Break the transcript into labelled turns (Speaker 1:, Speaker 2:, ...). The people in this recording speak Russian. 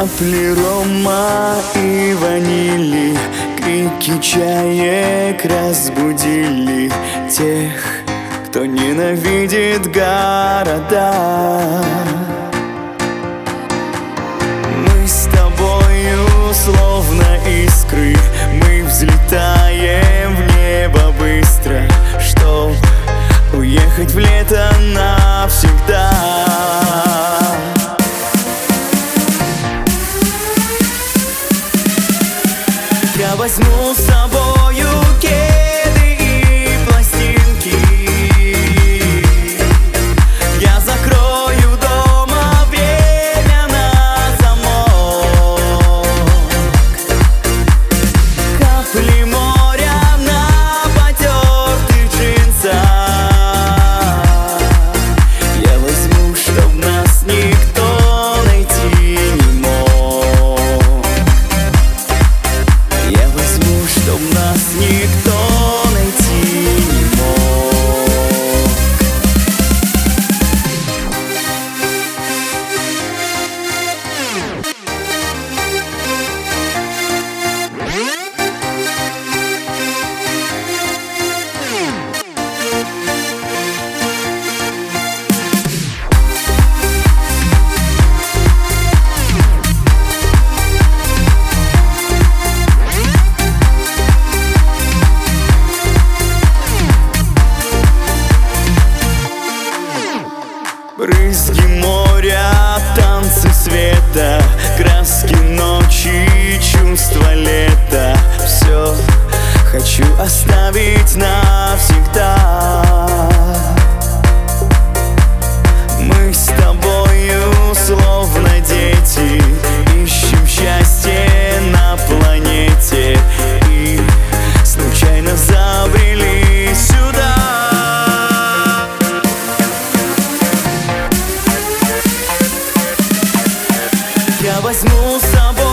Speaker 1: Капли рома и ванили Крики чаек разбудили Тех, кто ненавидит города. Мы с тобою словно искры Мы взлетаем в небо быстро Чтоб уехать в лето навсегда Я возьму с собою возьму с собой.